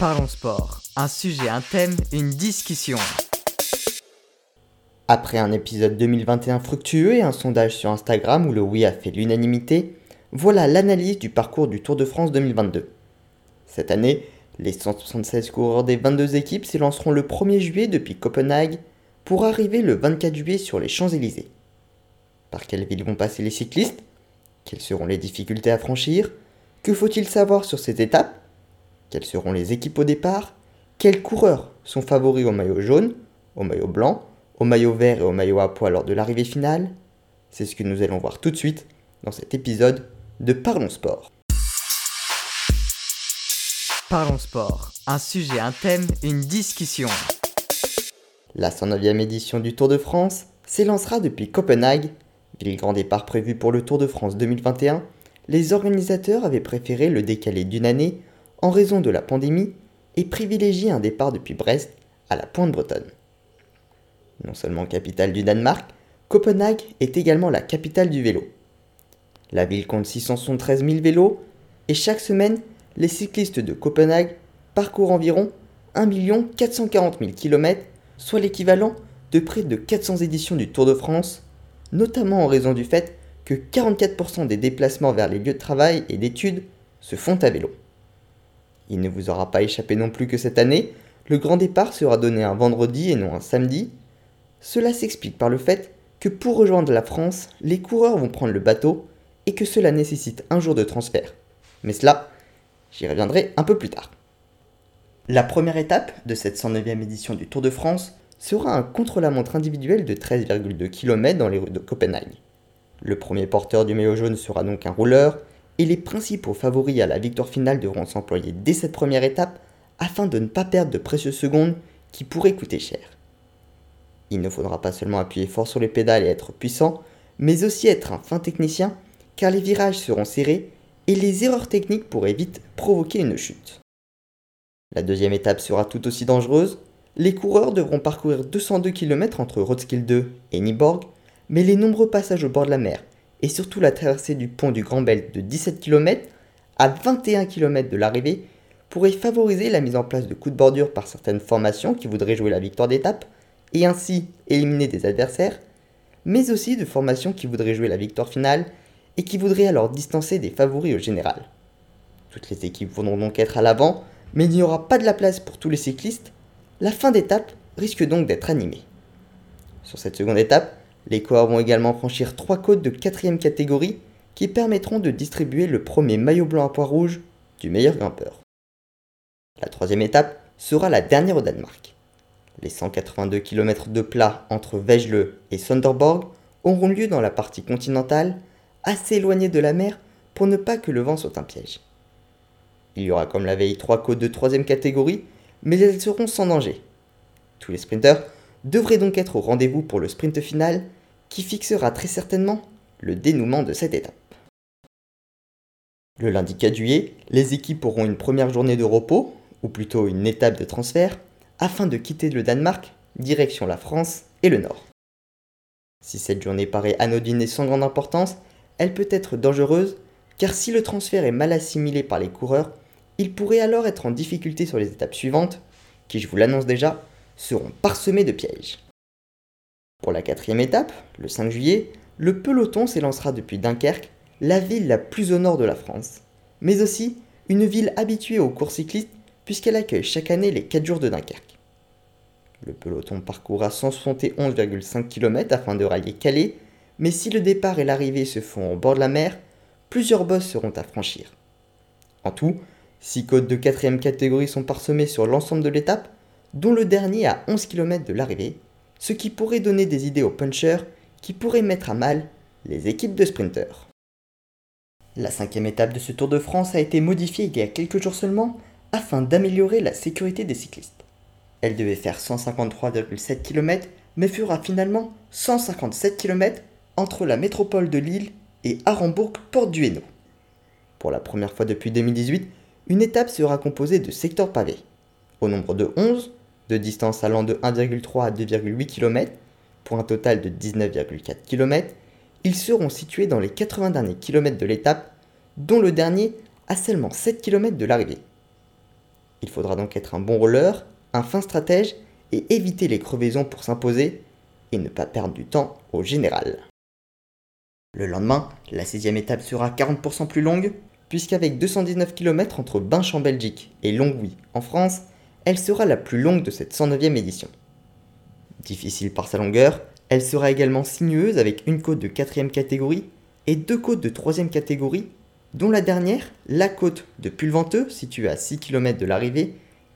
Parlons sport. Un sujet, un thème, une discussion. Après un épisode 2021 fructueux et un sondage sur Instagram où le oui a fait l'unanimité, voilà l'analyse du parcours du Tour de France 2022. Cette année, les 176 coureurs des 22 équipes s'élanceront le 1er juillet depuis Copenhague pour arriver le 24 juillet sur les Champs-Élysées. Par quelles villes vont passer les cyclistes? Quelles seront les difficultés à franchir? Que faut-il savoir sur cette étape Quelles seront les équipes au départ? Quels coureurs sont favoris au maillot jaune, au maillot blanc, au maillot vert et au maillot à poids lors de l'arrivée finale? C'est ce que nous allons voir tout de suite dans cet épisode de Parlons Sport. Parlons sport. Un sujet, un thème, une discussion. La 109e édition du Tour de France s'élancera depuis Copenhague, ville grand départ prévu pour le Tour de France 2021. Les organisateurs avaient préféré le décaler d'une année en raison de la pandémie et privilégier un départ depuis Brest à la Pointe Bretonne. Non seulement capitale du Danemark, Copenhague est également la capitale du vélo. La ville compte 673 000 vélos et chaque semaine, les cyclistes de Copenhague parcourent environ 1 440 000 km, soit l'équivalent de près de 400 éditions du Tour de France, notamment en raison du fait que 44% des déplacements vers les lieux de travail et d'études se font à vélo. Il ne vous aura pas échappé non plus que cette année, le grand départ sera donné un vendredi et non un samedi. Cela s'explique par le fait que pour rejoindre la France, les coureurs vont prendre le bateau et que cela nécessite un jour de transfert. Mais cela, J'y reviendrai un peu plus tard. La première étape de cette 109e édition du Tour de France sera un contre-la-montre individuel de 13,2 km dans les rues de Copenhague. Le premier porteur du maillot jaune sera donc un rouleur, et les principaux favoris à la victoire finale devront s'employer dès cette première étape afin de ne pas perdre de précieuses secondes qui pourraient coûter cher. Il ne faudra pas seulement appuyer fort sur les pédales et être puissant, mais aussi être un fin technicien, car les virages seront serrés et les erreurs techniques pourraient vite provoquer une chute. La deuxième étape sera tout aussi dangereuse. Les coureurs devront parcourir 202 km entre Roskilde 2 et Nyborg, mais les nombreux passages au bord de la mer et surtout la traversée du pont du Grand Belt de 17 km à 21 km de l'arrivée pourraient favoriser la mise en place de coups de bordure par certaines formations qui voudraient jouer la victoire d'étape et ainsi éliminer des adversaires, mais aussi de formations qui voudraient jouer la victoire finale et qui voudrait alors distancer des favoris au général. Toutes les équipes voudront donc être à l'avant, mais il n'y aura pas de la place pour tous les cyclistes. La fin d'étape risque donc d'être animée. Sur cette seconde étape, les coureurs vont également franchir trois côtes de quatrième catégorie qui permettront de distribuer le premier maillot blanc à poids rouge du meilleur grimpeur. La troisième étape sera la dernière au Danemark. Les 182 km de plat entre Vejle et Sonderborg auront lieu dans la partie continentale assez éloignées de la mer pour ne pas que le vent soit un piège. Il y aura comme la veille trois côtes de troisième catégorie, mais elles seront sans danger. Tous les sprinteurs devraient donc être au rendez-vous pour le sprint final qui fixera très certainement le dénouement de cette étape. Le lundi 4 juillet, les équipes auront une première journée de repos, ou plutôt une étape de transfert, afin de quitter le Danemark, direction la France et le Nord. Si cette journée paraît anodine et sans grande importance, elle peut être dangereuse car si le transfert est mal assimilé par les coureurs, il pourrait alors être en difficulté sur les étapes suivantes, qui je vous l'annonce déjà, seront parsemées de pièges. Pour la quatrième étape, le 5 juillet, le peloton s'élancera depuis Dunkerque, la ville la plus au nord de la France, mais aussi une ville habituée aux courses cyclistes puisqu'elle accueille chaque année les 4 jours de Dunkerque. Le peloton parcourra 171,5 km afin de rallier Calais, mais si le départ et l'arrivée se font au bord de la mer, plusieurs bosses seront à franchir. En tout, 6 côtes de 4 catégorie sont parsemées sur l'ensemble de l'étape, dont le dernier à 11 km de l'arrivée, ce qui pourrait donner des idées aux punchers qui pourraient mettre à mal les équipes de sprinteurs. La cinquième étape de ce Tour de France a été modifiée il y a quelques jours seulement afin d'améliorer la sécurité des cyclistes. Elle devait faire 153,7 km mais fera finalement 157 km entre la métropole de Lille et Arenbourg, porte du Hainaut. Pour la première fois depuis 2018, une étape sera composée de secteurs pavés, au nombre de 11, de distance allant de 1,3 à 2,8 km, pour un total de 19,4 km. Ils seront situés dans les 80 derniers kilomètres de l'étape, dont le dernier à seulement 7 km de l'arrivée. Il faudra donc être un bon roller, un fin stratège et éviter les crevaisons pour s'imposer et ne pas perdre du temps au général. Le lendemain, la sixième étape sera 40% plus longue, puisqu'avec 219 km entre Binche en Belgique et Longwy en France, elle sera la plus longue de cette 109e édition. Difficile par sa longueur, elle sera également sinueuse avec une côte de 4 catégorie et deux côtes de 3 catégorie, dont la dernière, la côte de Pulventeux, située à 6 km de l'arrivée,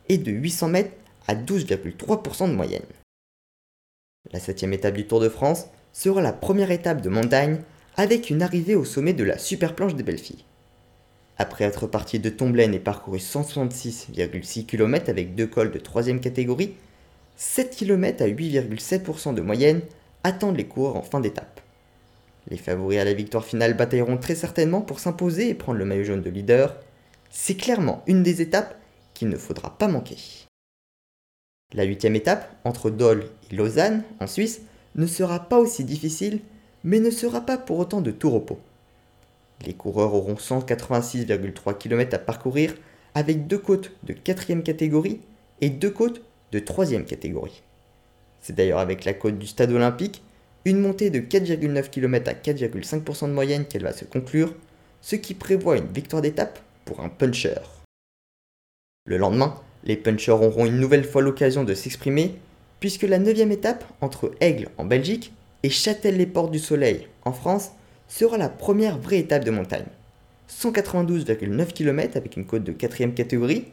est de 800 mètres à 12,3% de moyenne. La septième étape du Tour de France sera la première étape de montagne avec une arrivée au sommet de la super planche des belles filles. Après être parti de Tomblaine et parcouru 166,6 km avec deux cols de 3 catégorie, 7 km à 8,7% de moyenne attendent les coureurs en fin d'étape. Les favoris à la victoire finale batailleront très certainement pour s'imposer et prendre le maillot jaune de leader. C'est clairement une des étapes qu'il ne faudra pas manquer. La huitième étape, entre Dole et Lausanne, en Suisse, ne sera pas aussi difficile, mais ne sera pas pour autant de tout repos. Les coureurs auront 186,3 km à parcourir avec deux côtes de 4 catégorie et deux côtes de 3 catégorie. C'est d'ailleurs avec la côte du stade olympique, une montée de 4,9 km à 4,5% de moyenne qu'elle va se conclure, ce qui prévoit une victoire d'étape pour un puncher. Le lendemain, les punchers auront une nouvelle fois l'occasion de s'exprimer, puisque la 9 étape entre Aigle en Belgique et Châtel-les-Portes du Soleil en France sera la première vraie étape de montagne. 192,9 km avec une côte de 4 catégorie,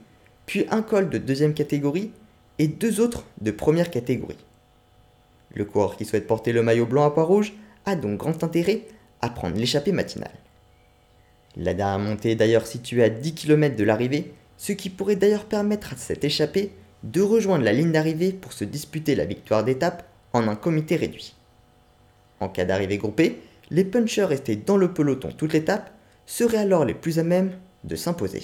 puis un col de 2 catégorie et deux autres de première catégorie. Le coureur qui souhaite porter le maillot blanc à poids rouge a donc grand intérêt à prendre l'échappée matinale. La dernière montée est d'ailleurs située à 10 km de l'arrivée ce qui pourrait d'ailleurs permettre à cette échappée de rejoindre la ligne d'arrivée pour se disputer la victoire d'étape en un comité réduit. En cas d'arrivée groupée, les punchers restés dans le peloton toute l'étape seraient alors les plus à même de s'imposer.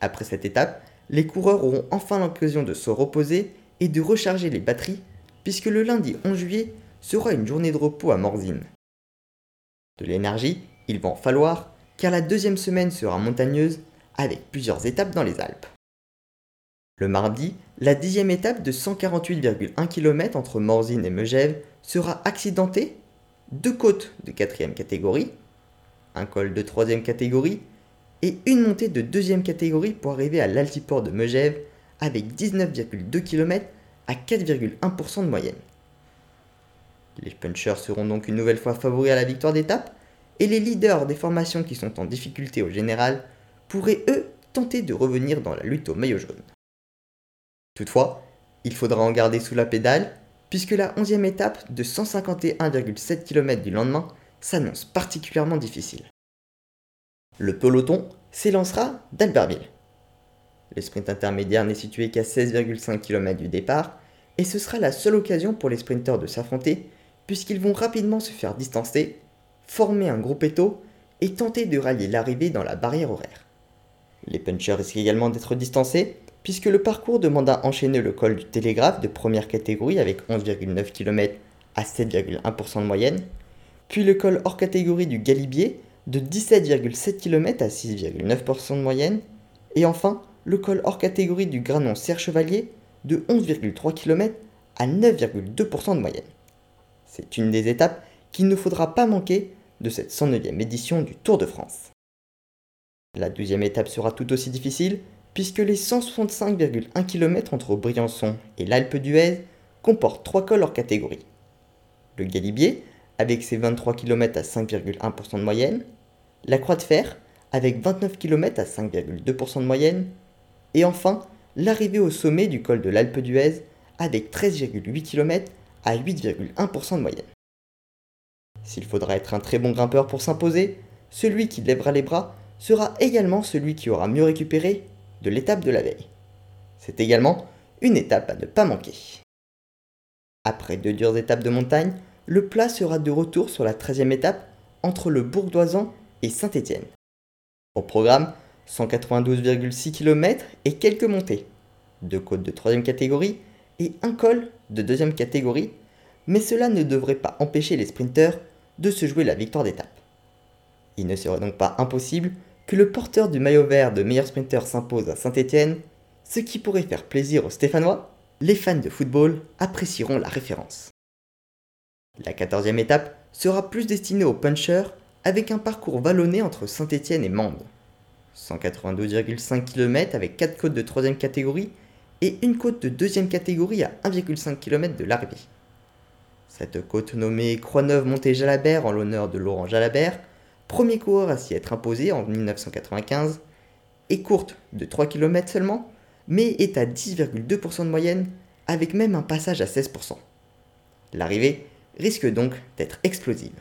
Après cette étape, les coureurs auront enfin l'occasion de se reposer et de recharger les batteries, puisque le lundi 11 juillet sera une journée de repos à Morzine. De l'énergie, il va en falloir, car la deuxième semaine sera montagneuse avec plusieurs étapes dans les Alpes. Le mardi, la dixième étape de 148,1 km entre Morzine et Megève sera accidentée, deux côtes de quatrième catégorie, un col de troisième catégorie et une montée de deuxième catégorie pour arriver à l'altiport de Megève avec 19,2 km à 4,1% de moyenne. Les punchers seront donc une nouvelle fois favoris à la victoire d'étape et les leaders des formations qui sont en difficulté au général pourraient eux tenter de revenir dans la lutte au maillot jaune. Toutefois, il faudra en garder sous la pédale, puisque la 11e étape de 151,7 km du lendemain s'annonce particulièrement difficile. Le peloton s'élancera d'Albertville. Le sprint intermédiaire n'est situé qu'à 16,5 km du départ, et ce sera la seule occasion pour les sprinteurs de s'affronter, puisqu'ils vont rapidement se faire distancer, former un groupe étau et tenter de rallier l'arrivée dans la barrière horaire. Les punchers risquent également d'être distancés, puisque le parcours demande à enchaîner le col du télégraphe de première catégorie avec 11,9 km à 7,1% de moyenne, puis le col hors catégorie du Galibier de 17,7 km à 6,9% de moyenne, et enfin le col hors catégorie du Granon Serre Chevalier de 11,3 km à 9,2% de moyenne. C'est une des étapes qu'il ne faudra pas manquer de cette 109e édition du Tour de France. La deuxième étape sera tout aussi difficile, puisque les 165,1 km entre Briançon et l'Alpe d'Huez comportent trois cols hors catégorie. Le Galibier, avec ses 23 km à 5,1% de moyenne, la Croix de Fer, avec 29 km à 5,2% de moyenne, et enfin l'arrivée au sommet du col de l'Alpe d'Huez, avec 13,8 km à 8,1% de moyenne. S'il faudra être un très bon grimpeur pour s'imposer, celui qui lèvera les bras sera également celui qui aura mieux récupéré de l'étape de la veille. C'est également une étape à ne pas manquer. Après deux dures étapes de montagne, le plat sera de retour sur la 13e étape entre le Bourg d'Oisan et Saint-Étienne. Au programme, 192,6 km et quelques montées, deux côtes de 3 catégorie et un col de 2 catégorie, mais cela ne devrait pas empêcher les sprinteurs de se jouer la victoire d'étape. Il ne serait donc pas impossible que le porteur du maillot vert de meilleur sprinter s'impose à Saint-Étienne, ce qui pourrait faire plaisir aux Stéphanois, les fans de football apprécieront la référence. La quatorzième étape sera plus destinée aux punchers avec un parcours vallonné entre Saint-Étienne et Mende. 192,5 km avec 4 côtes de 3 catégorie et une côte de 2 catégorie à 1,5 km de l'arrivée. Cette côte nommée Croix-Neuve-Montée-Jalabert en l'honneur de Laurent Jalabert, premier coureur à s'y être imposé en 1995, est courte de 3 km seulement, mais est à 10,2% de moyenne, avec même un passage à 16%. L'arrivée risque donc d'être explosive.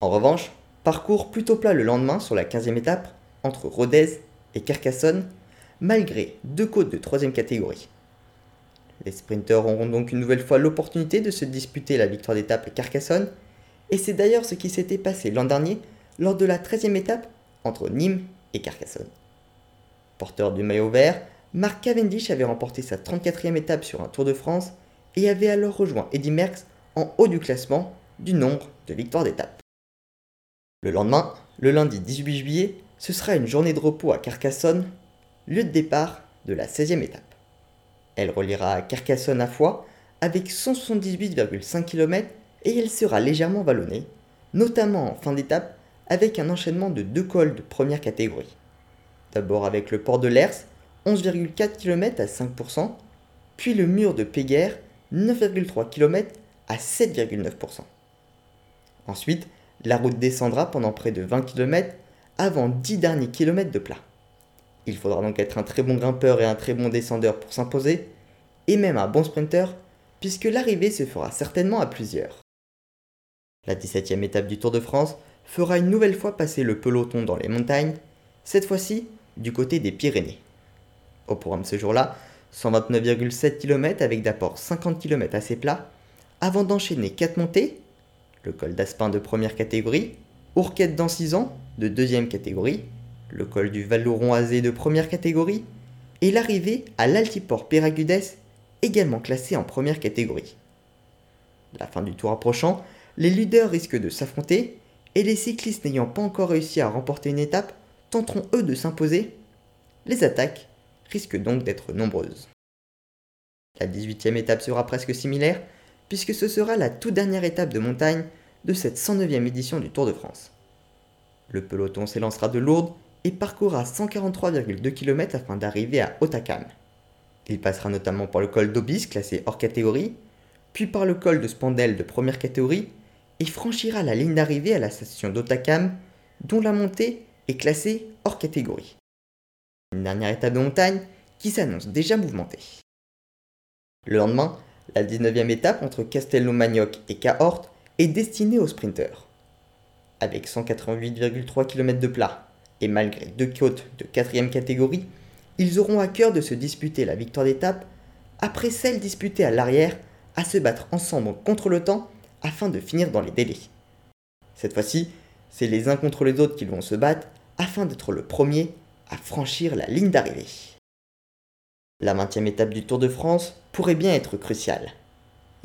En revanche, parcours plutôt plat le lendemain sur la 15e étape, entre Rodez et Carcassonne, malgré deux côtes de 3 catégorie. Les sprinteurs auront donc une nouvelle fois l'opportunité de se disputer la victoire d'étape à Carcassonne, et c'est d'ailleurs ce qui s'était passé l'an dernier lors de la 13e étape entre Nîmes et Carcassonne. Porteur du maillot vert, Marc Cavendish avait remporté sa 34e étape sur un Tour de France et avait alors rejoint Eddy Merckx en haut du classement du nombre de victoires d'étape. Le lendemain, le lundi 18 juillet, ce sera une journée de repos à Carcassonne, lieu de départ de la 16e étape. Elle reliera Carcassonne à Foix avec 178,5 km et elle sera légèrement vallonnée, notamment en fin d'étape avec un enchaînement de deux cols de première catégorie. D'abord avec le port de Lers, 11,4 km à 5%, puis le mur de Péguerre, 9,3 km à 7,9%. Ensuite, la route descendra pendant près de 20 km avant 10 derniers kilomètres de plat. Il faudra donc être un très bon grimpeur et un très bon descendeur pour s'imposer, et même un bon sprinter, puisque l'arrivée se fera certainement à plusieurs. La 17e étape du Tour de France fera une nouvelle fois passer le peloton dans les montagnes, cette fois-ci du côté des Pyrénées. Au programme ce jour-là, 129,7 km avec d'apport 50 km assez plat, avant d'enchaîner 4 montées, le col d'Aspin de première catégorie, Ourquette d'Ancizan de deuxième catégorie, le col du Valoron Azé de première catégorie, et l'arrivée à l'Altiport Péragudes, également classé en première catégorie. La fin du tour approchant, les leaders risquent de s'affronter, et les cyclistes n'ayant pas encore réussi à remporter une étape tenteront eux de s'imposer. Les attaques risquent donc d'être nombreuses. La 18e étape sera presque similaire, puisque ce sera la toute dernière étape de montagne de cette 109e édition du Tour de France. Le peloton s'élancera de Lourdes et parcourra 143,2 km afin d'arriver à Otakam. Il passera notamment par le col d'Obis classé hors catégorie, puis par le col de Spandel de première catégorie et franchira la ligne d'arrivée à la station d'Otakam dont la montée est classée hors catégorie. Une dernière étape de montagne qui s'annonce déjà mouvementée. Le lendemain, la 19e étape entre Castelnau-Magnoc et Cahors est destinée aux sprinteurs. Avec 188,3 km de plat et malgré deux côtes de 4 catégorie, ils auront à cœur de se disputer la victoire d'étape après celle disputée à l'arrière à se battre ensemble contre le temps afin de finir dans les délais. Cette fois-ci, c'est les uns contre les autres qui vont se battre afin d'être le premier à franchir la ligne d'arrivée. La 20e étape du Tour de France pourrait bien être cruciale.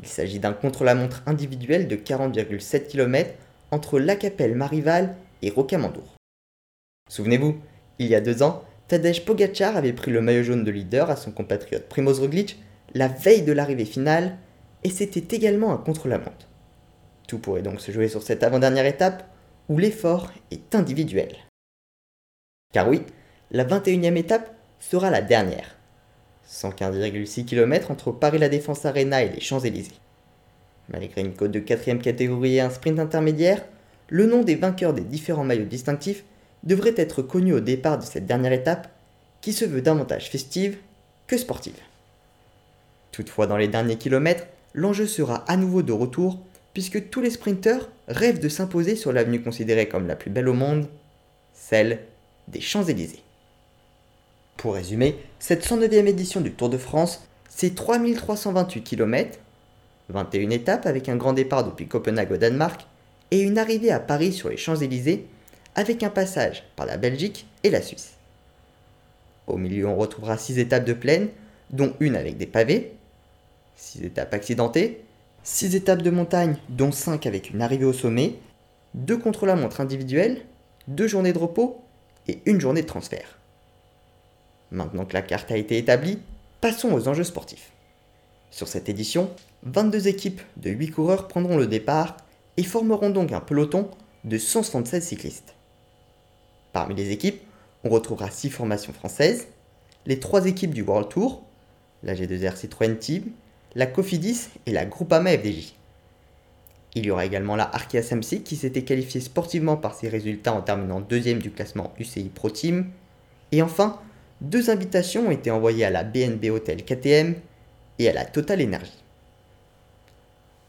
Il s'agit d'un contre-la-montre individuel de 40,7 km entre La Capelle Marival et Rocamadour. Souvenez-vous, il y a deux ans, Tadej Pogacar avait pris le maillot jaune de leader à son compatriote Primoz Roglic la veille de l'arrivée finale et c'était également un contre-la-montre. Tout pourrait donc se jouer sur cette avant-dernière étape où l'effort est individuel. Car oui, la 21e étape sera la dernière. 115,6 km entre Paris La Défense Arena et les Champs-Élysées. Malgré une côte de 4 catégorie et un sprint intermédiaire, le nom des vainqueurs des différents maillots distinctifs devrait être connu au départ de cette dernière étape, qui se veut davantage festive que sportive. Toutefois, dans les derniers kilomètres, l'enjeu sera à nouveau de retour, puisque tous les sprinteurs rêvent de s'imposer sur l'avenue considérée comme la plus belle au monde, celle des Champs-Élysées. Pour résumer, cette 109e édition du Tour de France, c'est 3328 km, 21 étapes avec un grand départ depuis Copenhague au Danemark, et une arrivée à Paris sur les Champs-Élysées, avec un passage par la Belgique et la Suisse. Au milieu, on retrouvera 6 étapes de plaine, dont une avec des pavés, 6 étapes accidentées, 6 étapes de montagne, dont 5 avec une arrivée au sommet, 2 contre-la-montre individuelle, 2 journées de repos et une journée de transfert. Maintenant que la carte a été établie, passons aux enjeux sportifs. Sur cette édition, 22 équipes de 8 coureurs prendront le départ et formeront donc un peloton de 176 cyclistes. Parmi les équipes, on retrouvera 6 formations françaises, les 3 équipes du World Tour, la G2R Citroën Team, la Cofidis et la Groupama FDJ. Il y aura également la Arkea Samsic qui s'était qualifiée sportivement par ses résultats en terminant deuxième du classement UCI Pro Team. Et enfin, deux invitations ont été envoyées à la BNB Hotel KTM et à la Total Energy.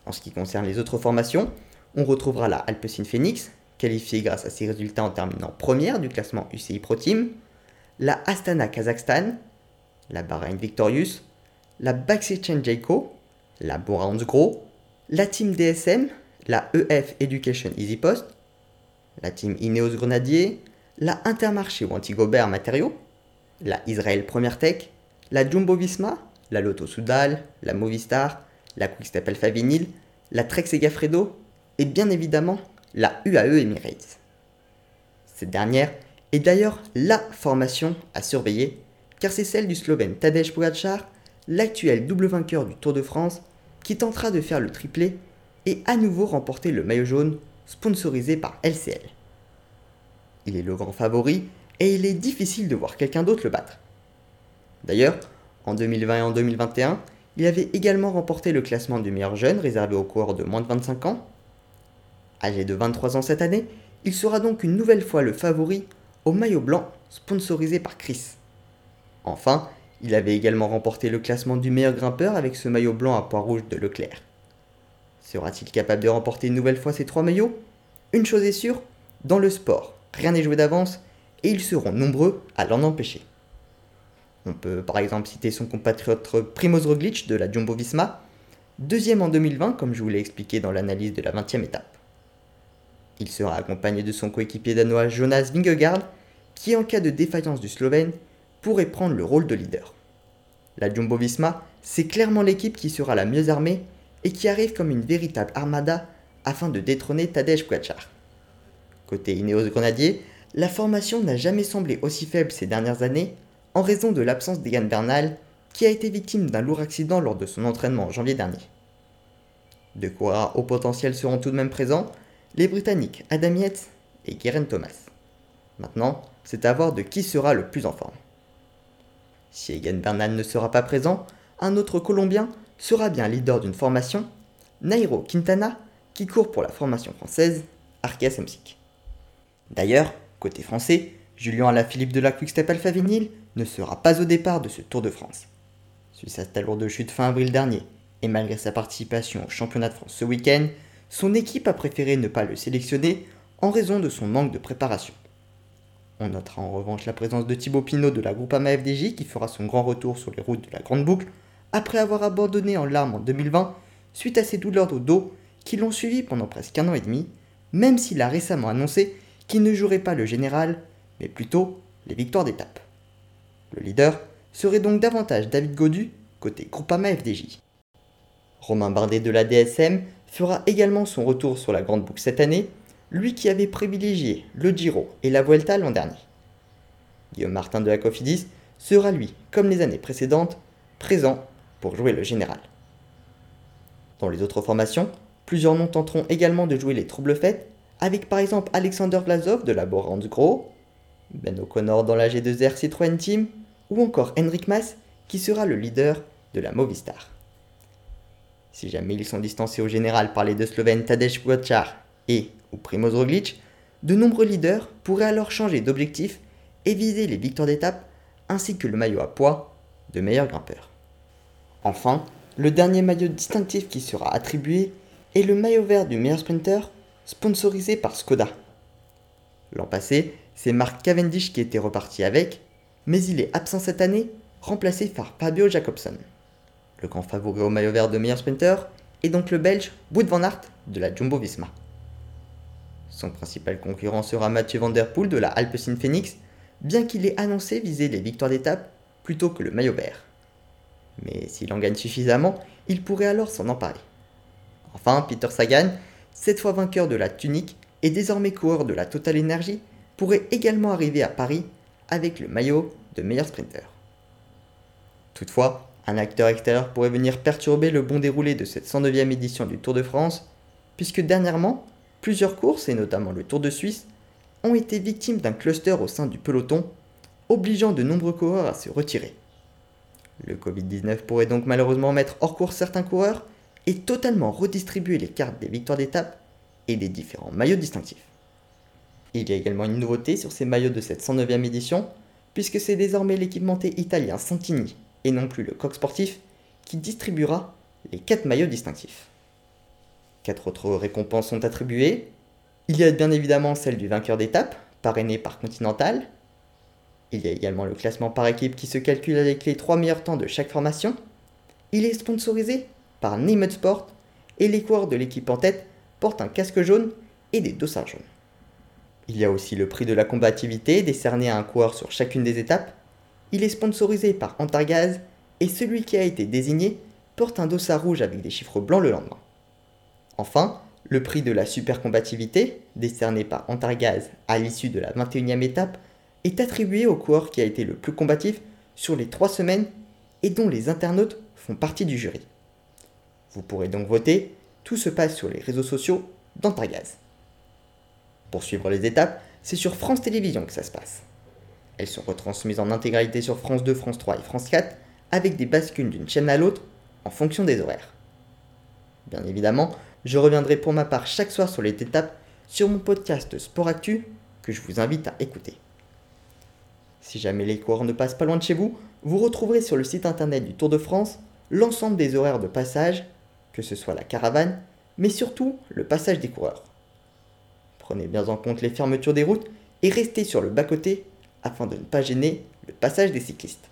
En ce qui concerne les autres formations, on retrouvera la Alpecin Phoenix, qualifiée grâce à ses résultats en terminant première du classement UCI Pro Team, la Astana Kazakhstan, la Bahrain Victorious, la Baxi Jayco, la Bora Gros, la team DSM, la EF Education Easy Post, la team Ineos Grenadier, la Intermarché ou Antigobert Matériaux, la Israël Première Tech, la Jumbo Visma, la Lotto Soudal, la Movistar, la Quickstep Alpha Vinyl, la Trek Segafredo et bien évidemment la UAE Emirates. Cette dernière est d'ailleurs la formation à surveiller car c'est celle du Slovène Tadej Pogacar, l'actuel double vainqueur du Tour de France, qui tentera de faire le triplé et à nouveau remporter le maillot jaune sponsorisé par LCL. Il est le grand favori et il est difficile de voir quelqu'un d'autre le battre. D'ailleurs, en 2020 et en 2021, il avait également remporté le classement du meilleur jeune réservé aux coureurs de moins de 25 ans. Âgé de 23 ans cette année, il sera donc une nouvelle fois le favori au maillot blanc sponsorisé par Chris. Enfin, il avait également remporté le classement du meilleur grimpeur avec ce maillot blanc à poids rouge de Leclerc. Sera-t-il capable de remporter une nouvelle fois ces trois maillots? Une chose est sûre, dans le sport, rien n'est joué d'avance et ils seront nombreux à l'en empêcher. On peut par exemple citer son compatriote Primoz Roglic de la Jumbo Visma, deuxième en 2020 comme je vous l'ai expliqué dans l'analyse de la 20e étape. Il sera accompagné de son coéquipier danois Jonas Vingegaard, qui en cas de défaillance du Slovène pourrait prendre le rôle de leader. La Jumbo Visma, c'est clairement l'équipe qui sera la mieux armée et qui arrive comme une véritable armada afin de détrôner Tadej Pogacar. Côté Ineos Grenadier, la formation n'a jamais semblé aussi faible ces dernières années en raison de l'absence d'Egan Bernal qui a été victime d'un lourd accident lors de son entraînement en janvier dernier. Deux coureurs au potentiel seront tout de même présents, les Britanniques Adam Yates et Geraint Thomas. Maintenant, c'est à voir de qui sera le plus en forme. Si Egan Bernal ne sera pas présent, un autre Colombien sera bien leader d'une formation, Nairo Quintana, qui court pour la formation française Arkea Samsic. D'ailleurs, côté français, Julien Alaphilippe de la Quickstep Alpha Vinyl ne sera pas au départ de ce Tour de France. Suite à sa lourde chute fin avril dernier, et malgré sa participation au championnat de France ce week-end, son équipe a préféré ne pas le sélectionner en raison de son manque de préparation. On notera en revanche la présence de Thibaut Pinot de la Groupama FDJ qui fera son grand retour sur les routes de la Grande Boucle après avoir abandonné en larmes en 2020 suite à ses douleurs au dos qui l'ont suivi pendant presque un an et demi, même s'il a récemment annoncé qu'il ne jouerait pas le général, mais plutôt les victoires d'étape. Le leader serait donc davantage David Godu côté Groupama FDJ. Romain Bardet de la DSM fera également son retour sur la Grande Boucle cette année lui qui avait privilégié le Giro et la Vuelta l'an dernier. Guillaume Martin de la Cofidis sera lui, comme les années précédentes, présent pour jouer le général. Dans les autres formations, plusieurs noms tenteront également de jouer les troubles fêtes, avec par exemple Alexander Glazov de la Borans Gros, Ben O'Connor dans la G2R Citroën Team, ou encore Henrik Mas qui sera le leader de la Movistar. Si jamais ils sont distancés au général par les deux Slovènes Tadej Pogacar et ou Primoz Roglic, de nombreux leaders pourraient alors changer d'objectif et viser les victoires d'étape ainsi que le maillot à poids de meilleur grimpeur. Enfin, le dernier maillot distinctif qui sera attribué est le maillot vert du meilleur sprinter sponsorisé par Skoda. L'an passé, c'est Mark Cavendish qui était reparti avec, mais il est absent cette année, remplacé par Fabio Jacobson. Le grand favori au maillot vert de meilleur sprinter est donc le belge Wout van Aert de la Jumbo Visma. Son principal concurrent sera Mathieu Van Poel de la Alpecin Phoenix, bien qu'il ait annoncé viser les victoires d'étape plutôt que le maillot vert. Mais s'il en gagne suffisamment, il pourrait alors s'en emparer. Enfin, Peter Sagan, cette fois vainqueur de la tunique et désormais coureur de la Total Energy, pourrait également arriver à Paris avec le maillot de meilleur sprinter. Toutefois, un acteur extérieur pourrait venir perturber le bon déroulé de cette 109e édition du Tour de France, puisque dernièrement, plusieurs courses, et notamment le Tour de Suisse, ont été victimes d'un cluster au sein du peloton, obligeant de nombreux coureurs à se retirer. Le Covid-19 pourrait donc malheureusement mettre hors course certains coureurs et totalement redistribuer les cartes des victoires d'étape et des différents maillots distinctifs. Il y a également une nouveauté sur ces maillots de cette 109e édition, puisque c'est désormais l'équipementier italien Santini et non plus le coq sportif qui distribuera les 4 maillots distinctifs. Quatre autres récompenses sont attribuées. Il y a bien évidemment celle du vainqueur d'étape, parrainé par Continental. Il y a également le classement par équipe qui se calcule avec les 3 meilleurs temps de chaque formation. Il est sponsorisé par Neymet Sport et les coureurs de l'équipe en tête portent un casque jaune et des dossards jaunes. Il y a aussi le prix de la combativité décerné à un coureur sur chacune des étapes il est sponsorisé par Antargaz et celui qui a été désigné porte un dossard rouge avec des chiffres blancs le lendemain. Enfin, le prix de la super combativité, décerné par Antargaz à l'issue de la 21e étape, est attribué au coureur qui a été le plus combatif sur les trois semaines et dont les internautes font partie du jury. Vous pourrez donc voter, tout se passe sur les réseaux sociaux d'Antargaz. Pour suivre les étapes, c'est sur France Télévisions que ça se passe. Elles sont retransmises en intégralité sur France 2, France 3 et France 4, avec des bascules d'une chaîne à l'autre en fonction des horaires. Bien évidemment, je reviendrai pour ma part chaque soir sur les étapes sur mon podcast Sport Actu que je vous invite à écouter. Si jamais les coureurs ne passent pas loin de chez vous, vous retrouverez sur le site internet du Tour de France l'ensemble des horaires de passage, que ce soit la caravane, mais surtout le passage des coureurs. Prenez bien en compte les fermetures des routes et restez sur le bas-côté afin de ne pas gêner le passage des cyclistes.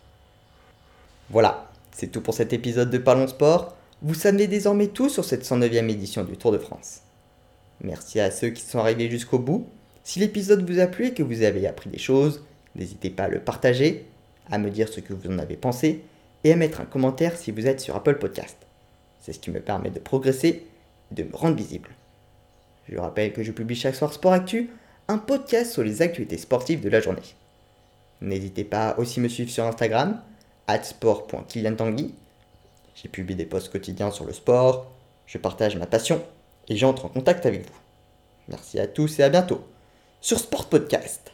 Voilà, c'est tout pour cet épisode de Parlons Sport. Vous savez désormais tout sur cette 109e édition du Tour de France. Merci à ceux qui sont arrivés jusqu'au bout. Si l'épisode vous a plu et que vous avez appris des choses, n'hésitez pas à le partager, à me dire ce que vous en avez pensé et à mettre un commentaire si vous êtes sur Apple Podcast. C'est ce qui me permet de progresser et de me rendre visible. Je rappelle que je publie chaque soir Sport Actu, un podcast sur les actualités sportives de la journée. N'hésitez pas aussi à me suivre sur Instagram, sport.kiliantangui. J'ai publié des posts quotidiens sur le sport, je partage ma passion et j'entre en contact avec vous. Merci à tous et à bientôt sur Sport Podcast.